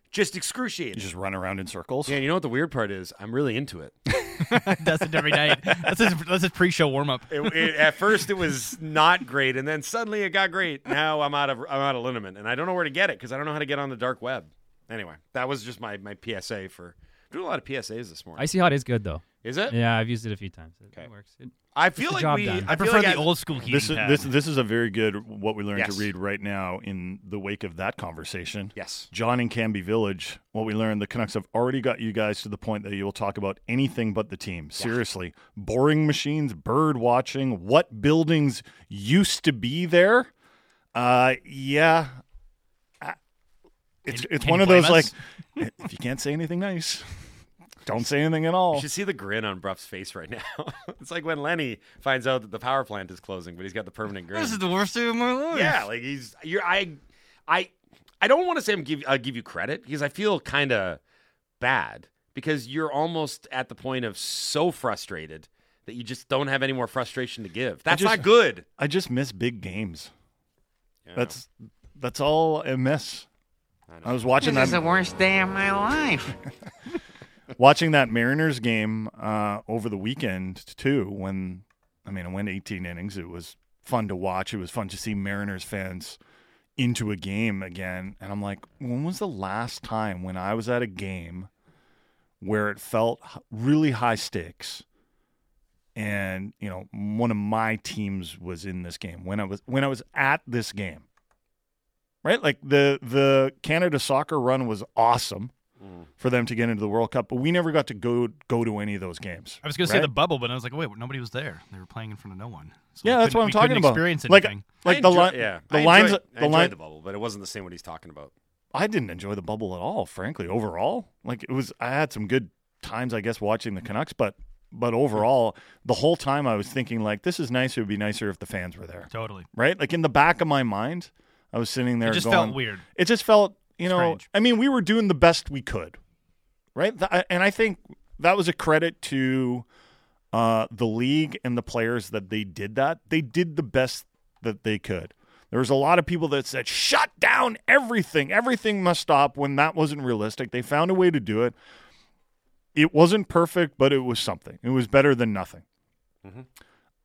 S1: Just excruciating.
S4: You just run around in circles.
S1: Yeah, you know what the weird part is? I'm really into it.
S3: Does it every night. That's his, that's his pre-show warm-up.
S1: It- it- at first, it was not great, and then suddenly it got great. Now I'm out of I'm out of liniment, and I don't know where to get it because I don't know how to get on the dark web. Anyway, that was just my my PSA for I'm doing a lot of PSAs this morning.
S2: Icy hot is good though.
S1: Is it?
S2: Yeah, I've used it a few times. It,
S1: Okay.
S2: works. It,
S1: I feel like
S2: job
S1: we.
S2: done.
S1: I,
S3: I prefer
S1: like
S3: the
S1: I-
S3: old school heating
S4: This is this this is a very good what we learned
S1: Yes.
S4: to read right now in the wake of that conversation.
S1: Yes.
S4: John in Cambie Village, what we learned, the Canucks have already got you guys to the point that you will talk about anything but the team. Seriously. Boring machines, bird watching, what buildings used to be there. Uh yeah. Uh, It's
S3: Can-
S4: it's
S3: can
S4: one of
S3: blame
S4: those like if you can't say anything nice, don't say anything at all.
S1: You should see the grin on Brough's face right now. it's like when Lenny finds out that the power plant is closing, but he's got the permanent grin.
S3: This is the worst day of my life.
S1: Yeah, like he's you're I I I don't want to say I'm give I give you credit because I feel kind of bad because you're almost at the point of so frustrated that you just don't have any more frustration to give. That's
S4: just-
S1: not good.
S4: I just miss big games.
S1: Yeah,
S4: That's that's all I miss.
S1: I.
S4: I was watching
S7: This is the worst day of my life.
S4: watching that Mariners game uh, over the weekend too. When I mean, I went 18 innings. It was fun to watch. It was fun to see Mariners fans into a game again, and I'm like, when was the last time when I was at a game where it felt really high stakes? And you know, one of my teams was in this game when I was when I was at this game, right? Like the the Canada soccer run was awesome for them to get into the World Cup, but we never got to go go to any of those games.
S3: I was going to say the bubble, but I was like, wait, nobody was there. They were playing in front of no one. So
S4: Yeah, that's what I'm
S3: we
S4: talking about.
S3: Experience
S4: Like-
S3: anything.
S4: Like
S1: I
S4: the
S1: enjoy-
S4: line,
S1: yeah,
S4: the
S1: I
S4: lines,
S1: enjoyed, I
S4: the
S1: enjoyed
S4: line.
S1: the bubble, but it wasn't the same what he's talking about.
S4: I didn't enjoy the bubble at all, frankly. Overall, like it was, I had some good times, I guess, watching the Canucks, but but overall, the whole time I was thinking like, this is nice. It would be nicer if the fans were there,
S3: totally.
S4: right? Like in the back of my mind, I was sitting there.
S3: It just
S4: going,
S3: felt weird.
S4: It just felt, you know,
S3: Strange.
S4: I mean, we were doing the best we could, right? And I think that was a credit to uh, the league and the players that they did that. They did the best that they could. There was a lot of people that said, shut down everything. Everything must stop when that wasn't realistic. They found a way to do it. It wasn't perfect, but it was something. It was better than nothing.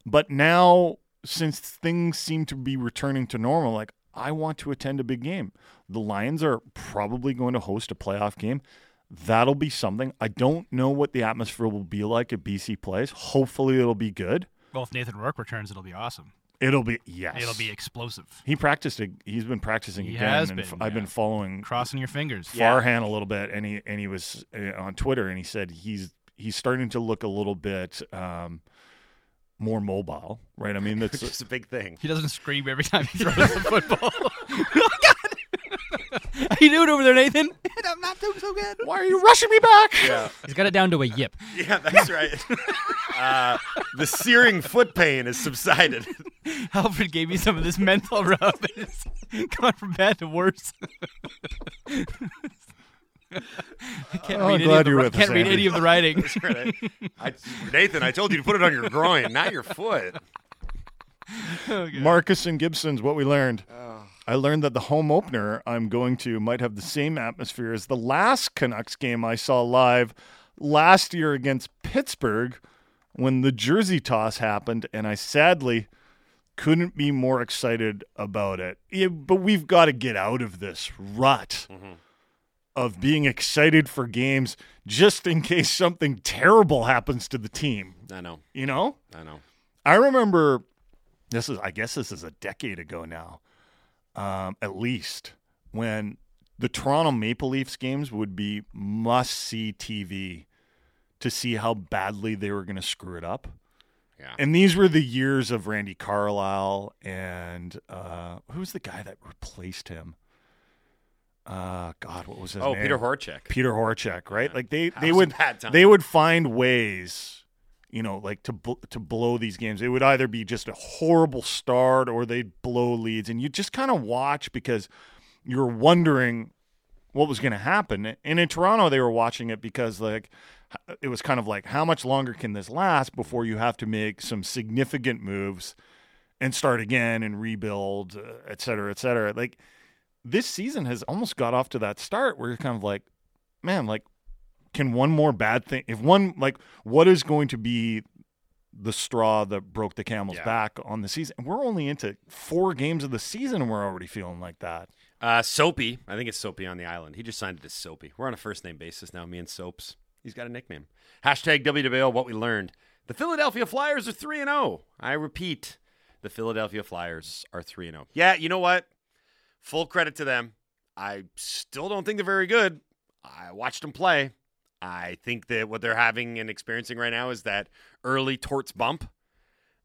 S4: But now, since things seem to be returning to normal, like I want to attend a big game. The Lions are probably going to host a playoff game. That'll be something. I don't know what the atmosphere will be like at BC Place. Hopefully, it'll be good.
S3: Well, if Nathan Rourke returns, it'll be awesome.
S4: It'll be yes.
S3: It'll be explosive.
S4: He practiced. He's been practicing
S3: He
S4: again,
S3: has
S4: and
S3: been,
S4: f- I've been following
S3: Crossing your fingers.
S4: Farhan a little bit, and he and he was uh, on Twitter, and he said he's he's starting to look a little bit um, more mobile, right? I mean,
S1: Which
S4: that's
S1: is a big thing.
S3: He doesn't scream every time he throws the football. oh God! How you doing over there, Nathan? I'm not doing so good.
S4: why are you rushing me back?
S1: Yeah,
S2: He's got it down to a yip.
S1: yeah, that's right. uh, the searing foot pain has subsided.
S3: Alfred gave me some of this menthol rub. and It's gone from bad to worse. I can't
S4: Oh,
S3: read, any
S4: glad
S3: of, the,
S4: you're
S3: ri-
S4: with
S3: can't read any of the writing.
S1: I, Nathan, I told you to put it on your groin, not your foot.
S4: Oh, Marcus and Gibson's what we learned. Oh. I learned that the home opener I'm going to might have the same atmosphere as the last Canucks game I saw live last year against Pittsburgh when the jersey toss happened, and I sadly couldn't be more excited about it. Yeah, but we've got to get out of this rut mm-hmm. Of being excited for games just in case something terrible happens to the team.
S1: I know,
S4: You know?
S1: I know.
S4: I remember this is I guess this is a decade ago now, um, at least when the Toronto Maple Leafs games would be must see TV to see how badly they were going to screw it up.
S1: Yeah.
S4: And these were the years of Randy Carlyle and uh, who's the guy that replaced him? Uh, God, what was his
S1: Oh,
S4: name?
S1: Peter Horachek.
S4: Peter Horachek, right? Like they they would they would find ways, you know, like to bl- to blow these games. It would either be just a horrible start or they'd blow leads, and you just kind of watch because you're wondering what was going to happen. And in Toronto, they were watching it because like it was kind of like how much longer can this last before you have to make some significant moves and start again and rebuild, uh, et cetera, et cetera. Like this season has almost got off to that start where you're kind of like, man, like, can one more bad thing, if one, like, what is going to be the straw that broke the camel's
S1: Yeah.
S4: back on the season? We're only into four games of the season and we're already feeling like that.
S1: Uh, Soapy, I think it's Soapy on the island. He just signed it as Soapy. We're on a first name basis now, me and Soaps. He's got a nickname. Hashtag WWL, what we learned. The Philadelphia Flyers are 3 and 0. I repeat, the Philadelphia Flyers are 3 and 0. Yeah, you know what? Full credit to them. I still don't think they're very good. I watched them play. I think that what they're having and experiencing right now is that early torts bump.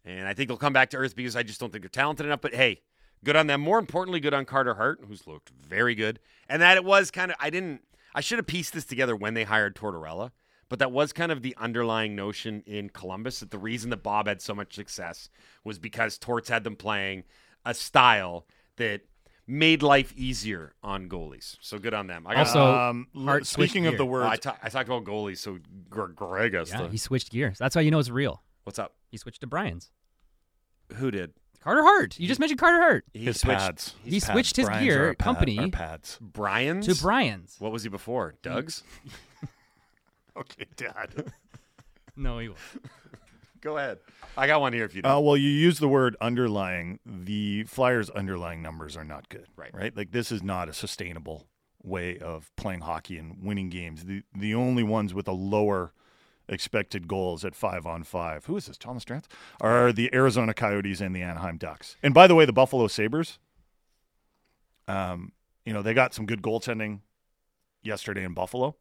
S1: And I think they'll come back to earth because I just don't think they're talented enough. But hey, good on them. More importantly, good on Carter Hart, who's looked very good. And that it was kind of, I didn't, I should have pieced this together when they hired Tortorella, but that was kind of the underlying notion in Columbus that the reason that Bob had so much success was because Torts had them playing a style that made life easier on goalies. So good on them. I got
S2: Also,
S4: um,
S2: Hart
S4: speaking of the
S2: word,
S4: words,
S1: I, ta- I talked about goalies, so Gre- Greg has
S2: Yeah,
S1: to-
S2: he switched gears. That's how you know it's real.
S1: What's up?
S2: He switched to Brian's.
S1: Who did?
S2: Carter Hart. You just mentioned Carter Hart.
S1: He
S4: his
S1: switched
S4: pads.
S2: He
S4: Pads.
S2: switched his
S4: Brian's
S2: gear
S4: pad-
S2: company
S4: pads.
S1: Brian's
S2: to Brian's.
S1: What was he before? Doug's?
S4: Okay, Dad.
S2: No, he was.
S1: Go ahead. I got one here if you don't.
S4: Uh, well, you use the word underlying. The Flyers' underlying numbers are not good.
S1: Right.
S4: Right. Like this is not a sustainable way of playing hockey and winning games. The the only ones with a lower expected goals at five on five. Who is this? Thomas Drance? Are the Arizona Coyotes and the Anaheim Ducks. And by the way, the Buffalo Sabres. Um, you know they got some good goaltending yesterday in Buffalo.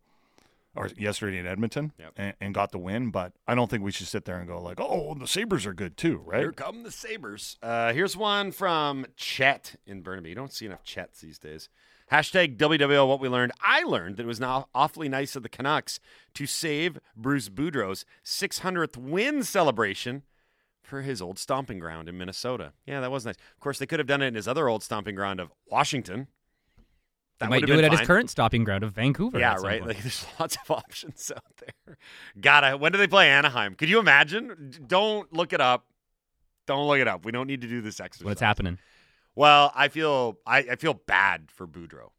S4: Or yesterday in Edmonton,
S1: Yep.
S4: and, and got the win. But I don't think we should sit there and go like, "Oh, the Sabres are good too," right?
S1: Here come the Sabres. Uh, here's one from Chet in Burnaby. You don't see enough Chets these days. Hashtag WWL what we learned. I learned that it was now awfully nice of the Canucks to save Bruce Boudreau's 600th win celebration for his old stomping ground in Minnesota. Yeah, that was nice. Of course, they could have done it in his other old stomping ground of Washington.
S2: They
S1: That
S2: might do it
S1: been
S2: at his current stopping ground of Vancouver.
S1: Yeah, right.
S2: point.
S1: Like there's lots of options out there. Gotta. When do they play Anaheim? Could you imagine? Don't look it up. Don't look it up. We don't need to do this exercise.
S2: What's happening?
S1: Well, I feel I, I feel bad for Boudreau.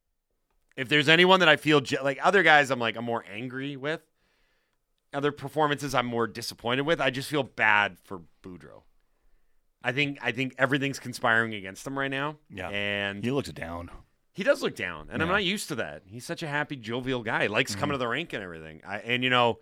S1: If there's anyone that I feel je- like other guys, I'm like I'm more angry with. Other performances, I'm more disappointed with. I just feel bad for Boudreau. I think I think everything's conspiring against him right now.
S4: Yeah.
S1: and
S4: He looks down.
S1: He does look down, and I'm not used to that. He's such a happy, jovial guy. He likes coming mm-hmm. to the rink and everything. I, and you know,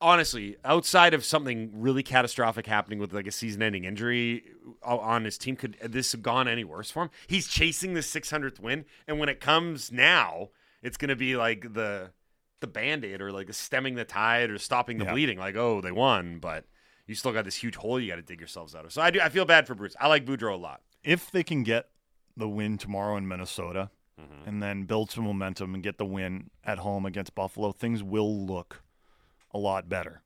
S1: honestly, outside of something really catastrophic happening with like a season-ending injury uh, on his team, could this have gone any worse for him? He's chasing the 600th win, and when it comes now, it's going to be like the the band-aid or like stemming the tide or stopping the
S4: Yeah.
S1: bleeding. Like, oh, they won, but you still got this huge hole you got to dig yourselves out of. So I do. I feel bad for Bruce. I like Boudreau a lot.
S4: If they can get the win tomorrow in Minnesota
S1: Mm-hmm.
S4: and then build some momentum and get the win at home against Buffalo, things will look a lot better.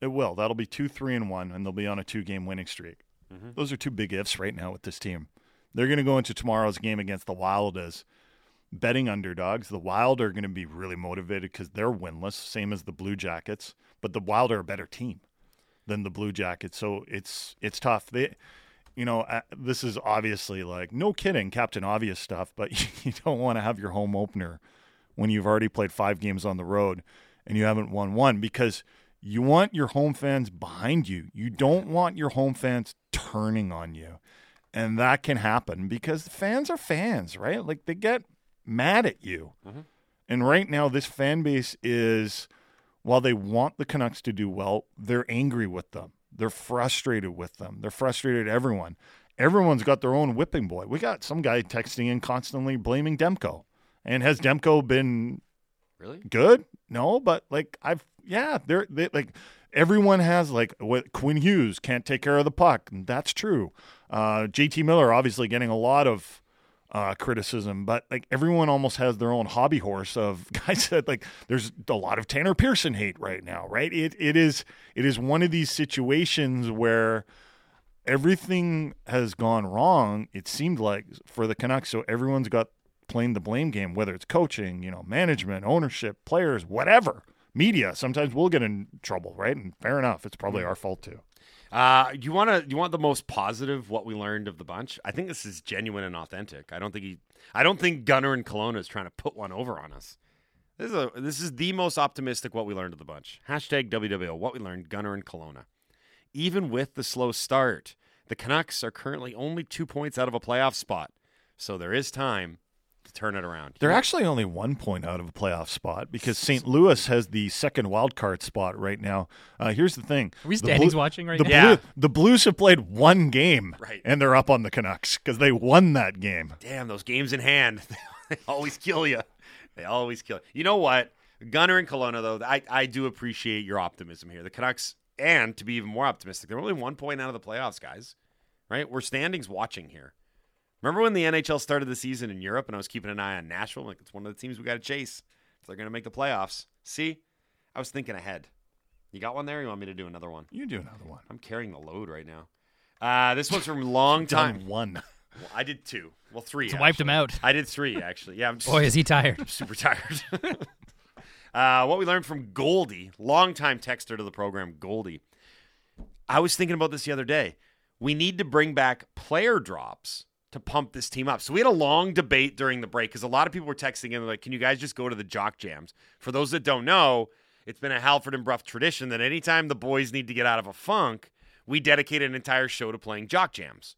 S4: It will. That'll be two, three, and one, and they'll be on a two game winning streak.
S1: Mm-hmm.
S4: Those are two big ifs right now with this team. They're going to go into tomorrow's game against the Wild as betting underdogs. The Wild are going to be really motivated because they're winless, same as the Blue Jackets. But the Wild are a better team than the Blue Jackets, so it's it's tough. They, you know, uh, this is obviously like no kidding, Captain Obvious stuff. But you don't want to have your home opener when you've already played five games on the road and you haven't won one because you want your home fans behind you. You don't want your home fans turning on you. And that can happen because fans are fans, right? Like they get mad at you. And right now, this fan base is, while they want the Canucks to do well, they're angry with them. They're frustrated with them. They're frustrated at everyone. Everyone's got their own whipping boy. We got some guy texting in constantly blaming Demko. And has Demko been
S1: Really?
S4: good? No, but like I've yeah, they're they like everyone has like what Quinn Hughes can't take care of the puck. That's true. Uh, JT Miller obviously getting a lot of uh, criticism, but like everyone almost has their own hobby horse of guys that like there's a lot of Tanner Pearson hate right now, right? It it is it is one of these situations where everything has gone wrong. It seemed like for the Canucks, so everyone's got playing the blame game, whether it's coaching, you know, management, ownership, players, whatever, media. Sometimes we'll get in trouble, right? And fair enough, it's probably our fault too.
S1: Uh, you want to you want the most positive what we learned of the bunch? I think this is genuine and authentic. I don't think he I don't think Gunner and Kelowna is trying to put one over on us. This is a, this is the most optimistic what we learned of the bunch. Hashtag WWO what we learned Gunner and Kelowna. Even with the slow start, the Canucks are currently only two points out of a playoff spot, so there is time to turn it around.
S4: They're actually only one point out of a playoff spot because St. Louis has the second wild card spot right now. Uh, here's the thing:
S2: Are we
S4: The
S2: standings
S4: Blue-
S2: watching right
S4: the
S2: now?
S1: Yeah.
S4: The Blues have played one game,
S1: Right.
S4: and they're up on the Canucks because they won that game.
S1: damn those games in hand they always kill you they always kill you know what gunner and Kelowna, though I, I do appreciate your optimism here the canucks and to be even more optimistic they're only one point out of the playoffs guys right we're standings watching here remember when the nhl started the season in europe and i was keeping an eye on nashville like it's one of the teams we got to chase if they're going to make the playoffs see i was thinking ahead you got one there or you want me to do another one
S4: You do another one.
S1: i'm carrying the load right now uh, this one's from long time
S4: Done one.
S1: well, i did two well three
S3: It's wiped
S1: actually.
S3: him out.
S1: I did three actually. Yeah, I'm just
S2: Boy, is he tired.
S1: super tired. uh, what we learned from Goldie, longtime texter to the program, Goldie. I was thinking about this the other day. We need to bring back player drops to pump this team up. So we had a long debate during the break because a lot of people were texting in like, "Can you guys just go to the jock jams?" For those that don't know, it's been a Halford and Brough tradition that anytime the boys need to get out of a funk, we dedicate an entire show to playing jock jams.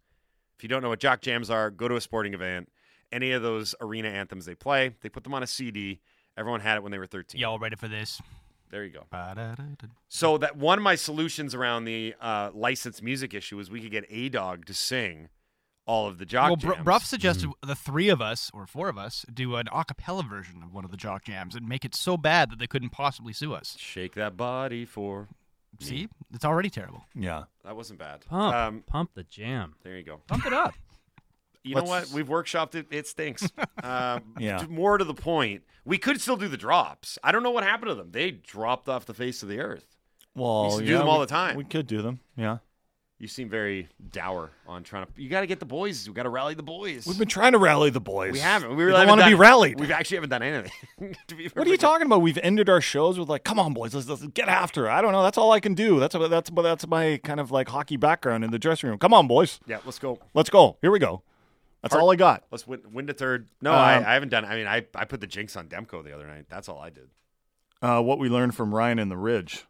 S1: If you don't know what jock jams are, go to a sporting event. Any of those arena anthems they play, they put them on a CD. Everyone had it when they were 13.
S3: Y'all ready for this?
S1: There you go. So that one of my solutions around the uh, licensed music issue was we could get A Dog to sing all of the jock jams.
S3: Well, Br-
S1: jams.
S3: Brough suggested the three of us or four of us do an a cappella version of one of the jock jams and make it so bad that they couldn't possibly sue us.
S1: Shake that body for.
S3: See, it's already terrible.
S4: Yeah.
S1: That wasn't bad.
S2: Pump,
S1: Um,
S2: pump the jam.
S1: there you go.
S2: Pump it up.
S1: You know
S4: Let's-
S1: what? We've workshopped it. It stinks. um,
S4: Yeah.
S1: More to the point, we could still do the drops. I don't know what happened to them. They dropped off the face of the earth.
S4: Well,
S1: used to do them all
S4: we-
S1: the time.
S4: We could do them. Yeah.
S1: You seem very dour on trying to. You got to get the boys. We got to rally the boys.
S4: We've been trying to rally the boys.
S1: We haven't. We really
S4: want to be rallied.
S1: We've actually haven't done anything.
S4: What are you talking about? We've ended our shows with like, "Come on, boys, let's, let's get after it." I don't know. That's all I can do. That's that's that's my kind of like hockey background in the dressing room. Come on, boys,
S1: Yeah, let's go.
S4: let's go. Here we go. That's all I got.
S1: Let's win, win to third. No, I,
S4: Um,
S1: I haven't done. I mean, I, I put the jinx on Demko the other night. That's all I did.
S4: Uh, what we learned from Ryan in the Ridge.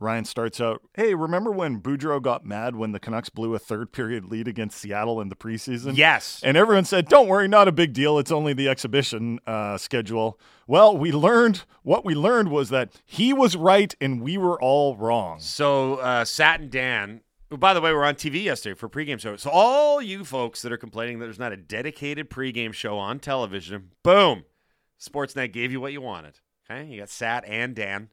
S4: Ryan starts out, "Hey, remember when Boudreau got mad when the Canucks blew a third period lead against Seattle in the preseason?"
S1: Yes.
S4: And everyone said, "Don't worry, not a big deal. It's only the exhibition uh, schedule." Well, we learned what we learned was that he was right and we were all wrong.
S1: So uh, Sat and Dan, who by the way were on TV yesterday for pregame show. So all you folks that are complaining that there's not a dedicated pregame show on television, boom, Sportsnet gave you what you wanted. Okay, you got Sat and Dan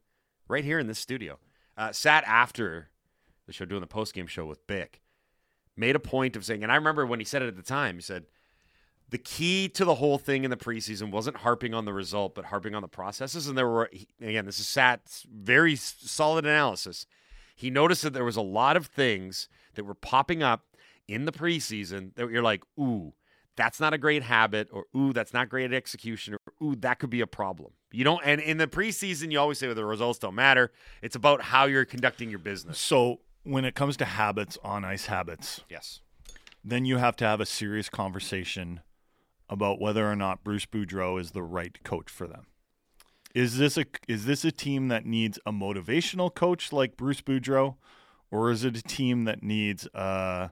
S1: right here in this studio. Uh, Sat after the show doing the post game show with Bick made a point of saying, and I remember when he said it at the time, he said. The key to the whole thing in the preseason wasn't harping on the result, but harping on the processes. And there were, again, this is Sat's very solid analysis he noticed that there was a lot of things that were popping up in the preseason that you're like, ooh, that's not a great habit, or ooh, that's not great execution, or ooh, that could be a problem. You don't, and in the preseason, you always say well, the results don't matter. It's about how you're conducting your business.
S4: So, when it comes to habits, on ice habits,
S1: Yes.
S4: then you have to have a serious conversation about whether or not Bruce Boudreau is the right coach for them. Is this a is this a team that needs a motivational coach like Bruce Boudreau, or is it a team that needs uh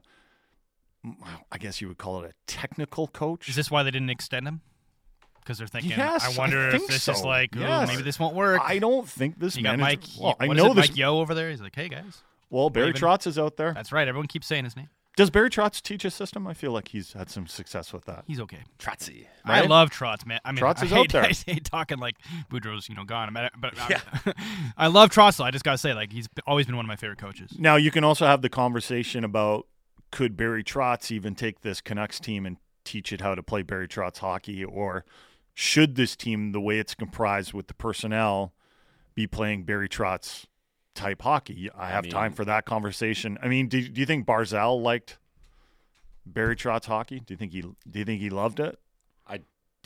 S4: I guess you would call it a technical coach?
S3: Is this why they didn't extend him? Because they're thinking,
S4: Yes,
S3: I wonder
S4: I
S3: if
S4: think
S3: this is like, ooh,
S4: Yes.
S3: maybe this won't work.
S4: I don't think this
S3: you got
S4: manager.
S3: Mike.
S4: well, I
S3: what is
S4: know
S3: it,
S4: this.
S3: Mike Yo over there. He's like, hey guys,
S4: well, Barry
S3: Raven.
S4: Trotz is out there.
S3: that's right. Everyone keeps saying his name.
S4: Does Barry Trotz teach a system? I feel like he's had some success with that.
S3: He's okay.
S1: Trotsy.
S3: I love Trotz, man. I mean,
S4: Trotz
S3: I
S4: is
S3: hate,
S4: out there.
S3: I hate talking like Boudreau's, you know, gone. I but I, I love Trotz. Though. I just gotta say, like, he's always been one of my favorite coaches.
S4: Now you can also have the conversation about could Barry Trotz even take this Canucks team and teach it how to play Barry Trotz hockey, or should this team, the way it's comprised with the personnel, be playing Barry Trotz type hockey? I have
S1: mean-
S4: time for that conversation. I mean, do, do you think Barzal liked Barry Trotz hockey? Do you think he do you think he loved it?
S1: I,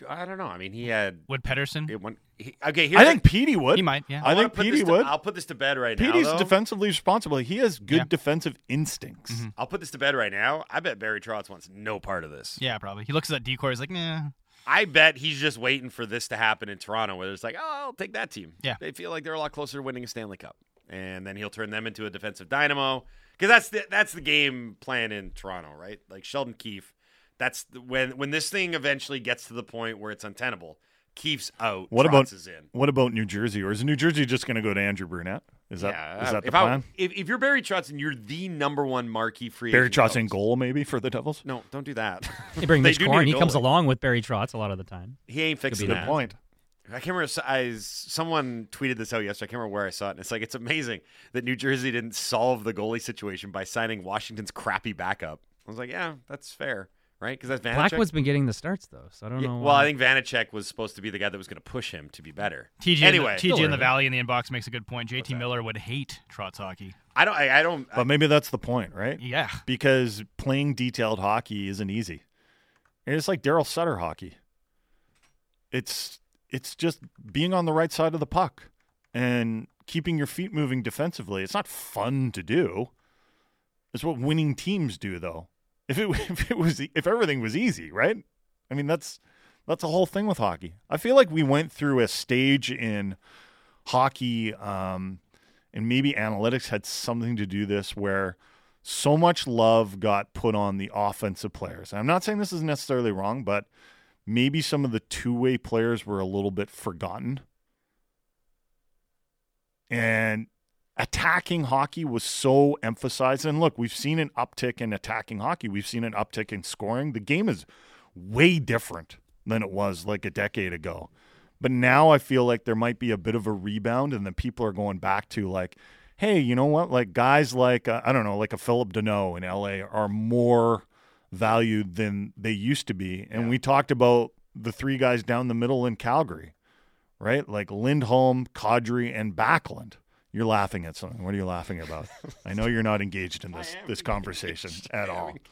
S1: I don't know. I mean, he had
S3: Would Pettersson?
S1: it went. He, okay, here's
S4: I think Petey would.
S3: He might, yeah.
S4: I,
S1: wanna
S4: think
S1: put this
S4: Petey
S1: to-
S4: would.
S1: I'll put this to bed right now.
S4: Petey's defensively responsible. He has good
S3: Yeah.
S4: defensive instincts.
S3: Mm-hmm.
S1: I'll put this to bed right now. I bet Barry Trotz wants no part of this.
S3: Yeah, probably. He looks at that decoy. He's like, nah.
S1: I bet he's just waiting for this to happen in Toronto, where it's like, oh, I'll take that team.
S3: Yeah.
S1: they feel like they're a lot closer to winning a Stanley Cup, and then he'll turn them into a defensive dynamo because that's the that's the game plan in Toronto, right? Like Sheldon Keefe. That's the, when when this thing eventually gets to the point where it's untenable. Keefe's out.
S4: What
S1: Trotz
S4: about
S1: is in?
S4: what about New Jersey? Or is New Jersey just going to go to Andrew Brunette? Is that is
S1: yeah,
S4: that the
S1: if
S4: plan?
S1: I, if, if you're Barry Trotz and you're the number one marquee free
S4: Barry
S1: agent
S4: Trotz in goal, maybe for the Devils.
S1: No, don't do that.
S2: They bring
S1: They
S2: Mitch
S1: do
S2: Korn. He comes along with Barry Trotz a lot of the time.
S1: He ain't fixing
S2: be
S1: that.
S2: that.
S4: Point.
S1: I can't remember. I, someone tweeted this out yesterday. I can't remember where I saw it. And it's like it's amazing that New Jersey didn't solve the goalie situation by signing Washington's crappy backup. I was like, yeah, that's fair, right? Because that's Vanecek.
S2: Blackwood's been getting the starts though, so I don't
S1: Yeah,
S2: know.
S1: well. I think Vanecek was supposed to be the guy that was going to push him to be better.
S3: TG
S1: Anyway,
S3: in the, TG in the. Valley in the inbox makes a good point. JT Miller would hate Trotz hockey.
S1: I don't. I, I don't.
S4: But maybe that's the point, right?
S3: Yeah.
S4: Because playing detailed hockey isn't easy. And it's like Daryl Sutter hockey. It's it's just being on the right side of the puck and keeping your feet moving defensively. It's not fun to do. It's what winning teams do, though. If it if it was if everything was easy, right? I mean, that's that's the whole thing with hockey. I feel like we went through a stage in hockey um, and maybe analytics had something to do this where so much love got put on the offensive players. I'm not saying this is necessarily wrong, but maybe some of the two way players were a little bit forgotten. And attacking hockey was so emphasized. And look, we've seen an uptick in attacking hockey, we've seen an uptick in scoring. The game is way different than it was like a decade ago. But now I feel like there might be a bit of a rebound, and then people are going back to like, hey, you know what? Like guys like uh, I don't know, like a Philip Danault in LA are more valued than they used to be. And
S1: Yeah.
S4: we talked about the three guys down the middle in Calgary, right? Like Lindholm, Kadri, and Backlund. You're laughing at something. What are you laughing about? I know you're not engaged in this this conversation
S1: I
S4: at
S1: am
S4: all.
S1: engaged.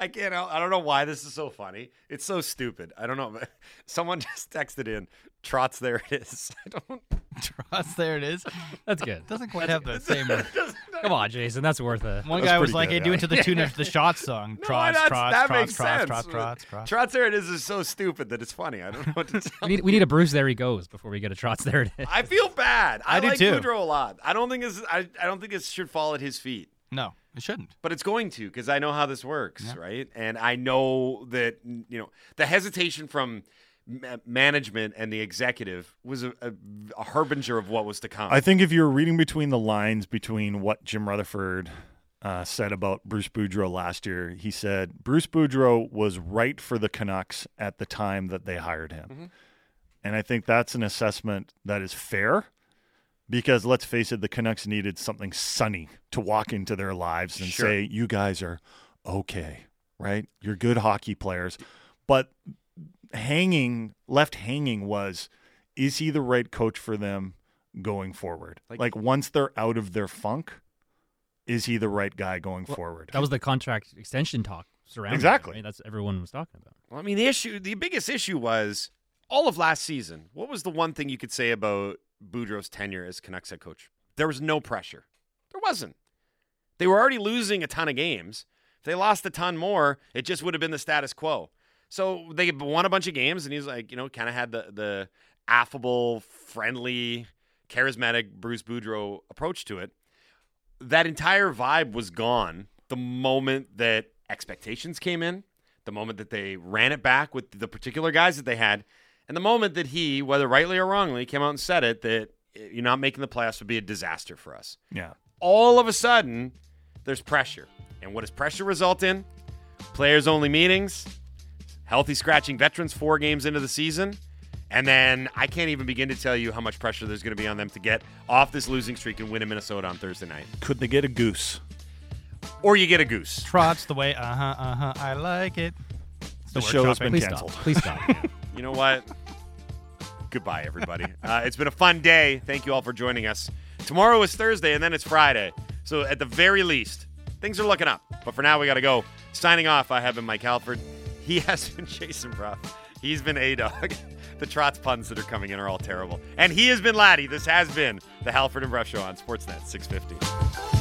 S1: I can't. I don't know why this is so funny. It's so stupid. I don't know. Someone just texted in. Trots, there it is. I don't.
S3: Trust, there it is.
S2: That's good.
S3: Doesn't quite have the same.
S2: Uh, Come on, Jason. That's worth it.
S3: One guy was like,
S4: good,
S3: "Hey, do
S4: yeah.
S3: it to the tune of the shot song."
S1: No,
S3: Trots,
S1: that's-
S3: trots,
S1: that
S3: trots,
S1: makes
S3: trots,
S1: sense.
S3: trots, trots, trots.
S1: Trots, there it is. Is so stupid that it's funny. I don't know what to tell.
S2: We need, we need a Bruce. There he goes. Before we get a Trots. There it is.
S1: I feel bad. I,
S3: I do
S1: like
S3: too.
S1: Boudreau a lot. I don't think this. I, I don't think this should fall at his feet.
S3: No, it shouldn't.
S1: But it's going to because I know how this works, right? And I know that you know the hesitation from ma- management and the executive was a, a, a harbinger of what was to come.
S4: I think if you're reading between the lines between what Jim Rutherford uh, said about Bruce Boudreau last year, he said Bruce Boudreau was right for the Canucks at the time that they hired him. And I think that's an assessment that is fair because let's face it, the Canucks needed something sunny to walk into their lives and
S1: Sure.
S4: say, you guys are okay, right? You're good hockey players. But hanging, left hanging was, is he the right coach for them going forward?
S1: Like-
S4: Like, once they're out of their funk, is he the right guy going forward?
S2: That was the contract extension talk surrounding. it,
S4: Exactly.
S2: right? That's everyone was talking about.
S1: Well, I mean, the issue, the biggest issue was all of last season. What was the one thing you could say about Boudreau's tenure as Canucks head coach? There was no pressure. There wasn't. They were already losing a ton of games. If they lost a ton more, it just would have been the status quo. So they won a bunch of games, and he's like, you know, kind of had the the affable, friendly, charismatic Bruce Boudreau approach to it. That entire vibe was gone the moment that expectations came in, the moment that they ran it back with the particular guys that they had, and the moment that he, whether rightly or wrongly, came out and said it that you're not making the playoffs would be a disaster for us.
S4: yeah.
S1: All of a sudden, there's pressure. And what does pressure result in? Players only meetings, healthy scratching veterans four games into the season. And then I can't even begin to tell you how much pressure there's going to be on them to get off this losing streak and win in Minnesota on Thursday night.
S4: Could they get a goose?
S1: Or you get a goose.
S3: Trots the way. Uh huh. Uh huh. I like it. It's
S4: The show has been
S2: Please
S4: canceled.
S2: stop. Please stop.
S1: You know what? Goodbye, everybody. Uh, it's been a fun day. Thank you all for joining us. Tomorrow is Thursday, and then it's Friday. So at the very least, things are looking up. But for now, we got to go. Signing off, I have been Mike Halford. He has been Jason Brough. He's been A Dog. The Trots puns that are coming in are all terrible. And he has been Laddie. This has been the Halford and Brough Show on Sportsnet 650.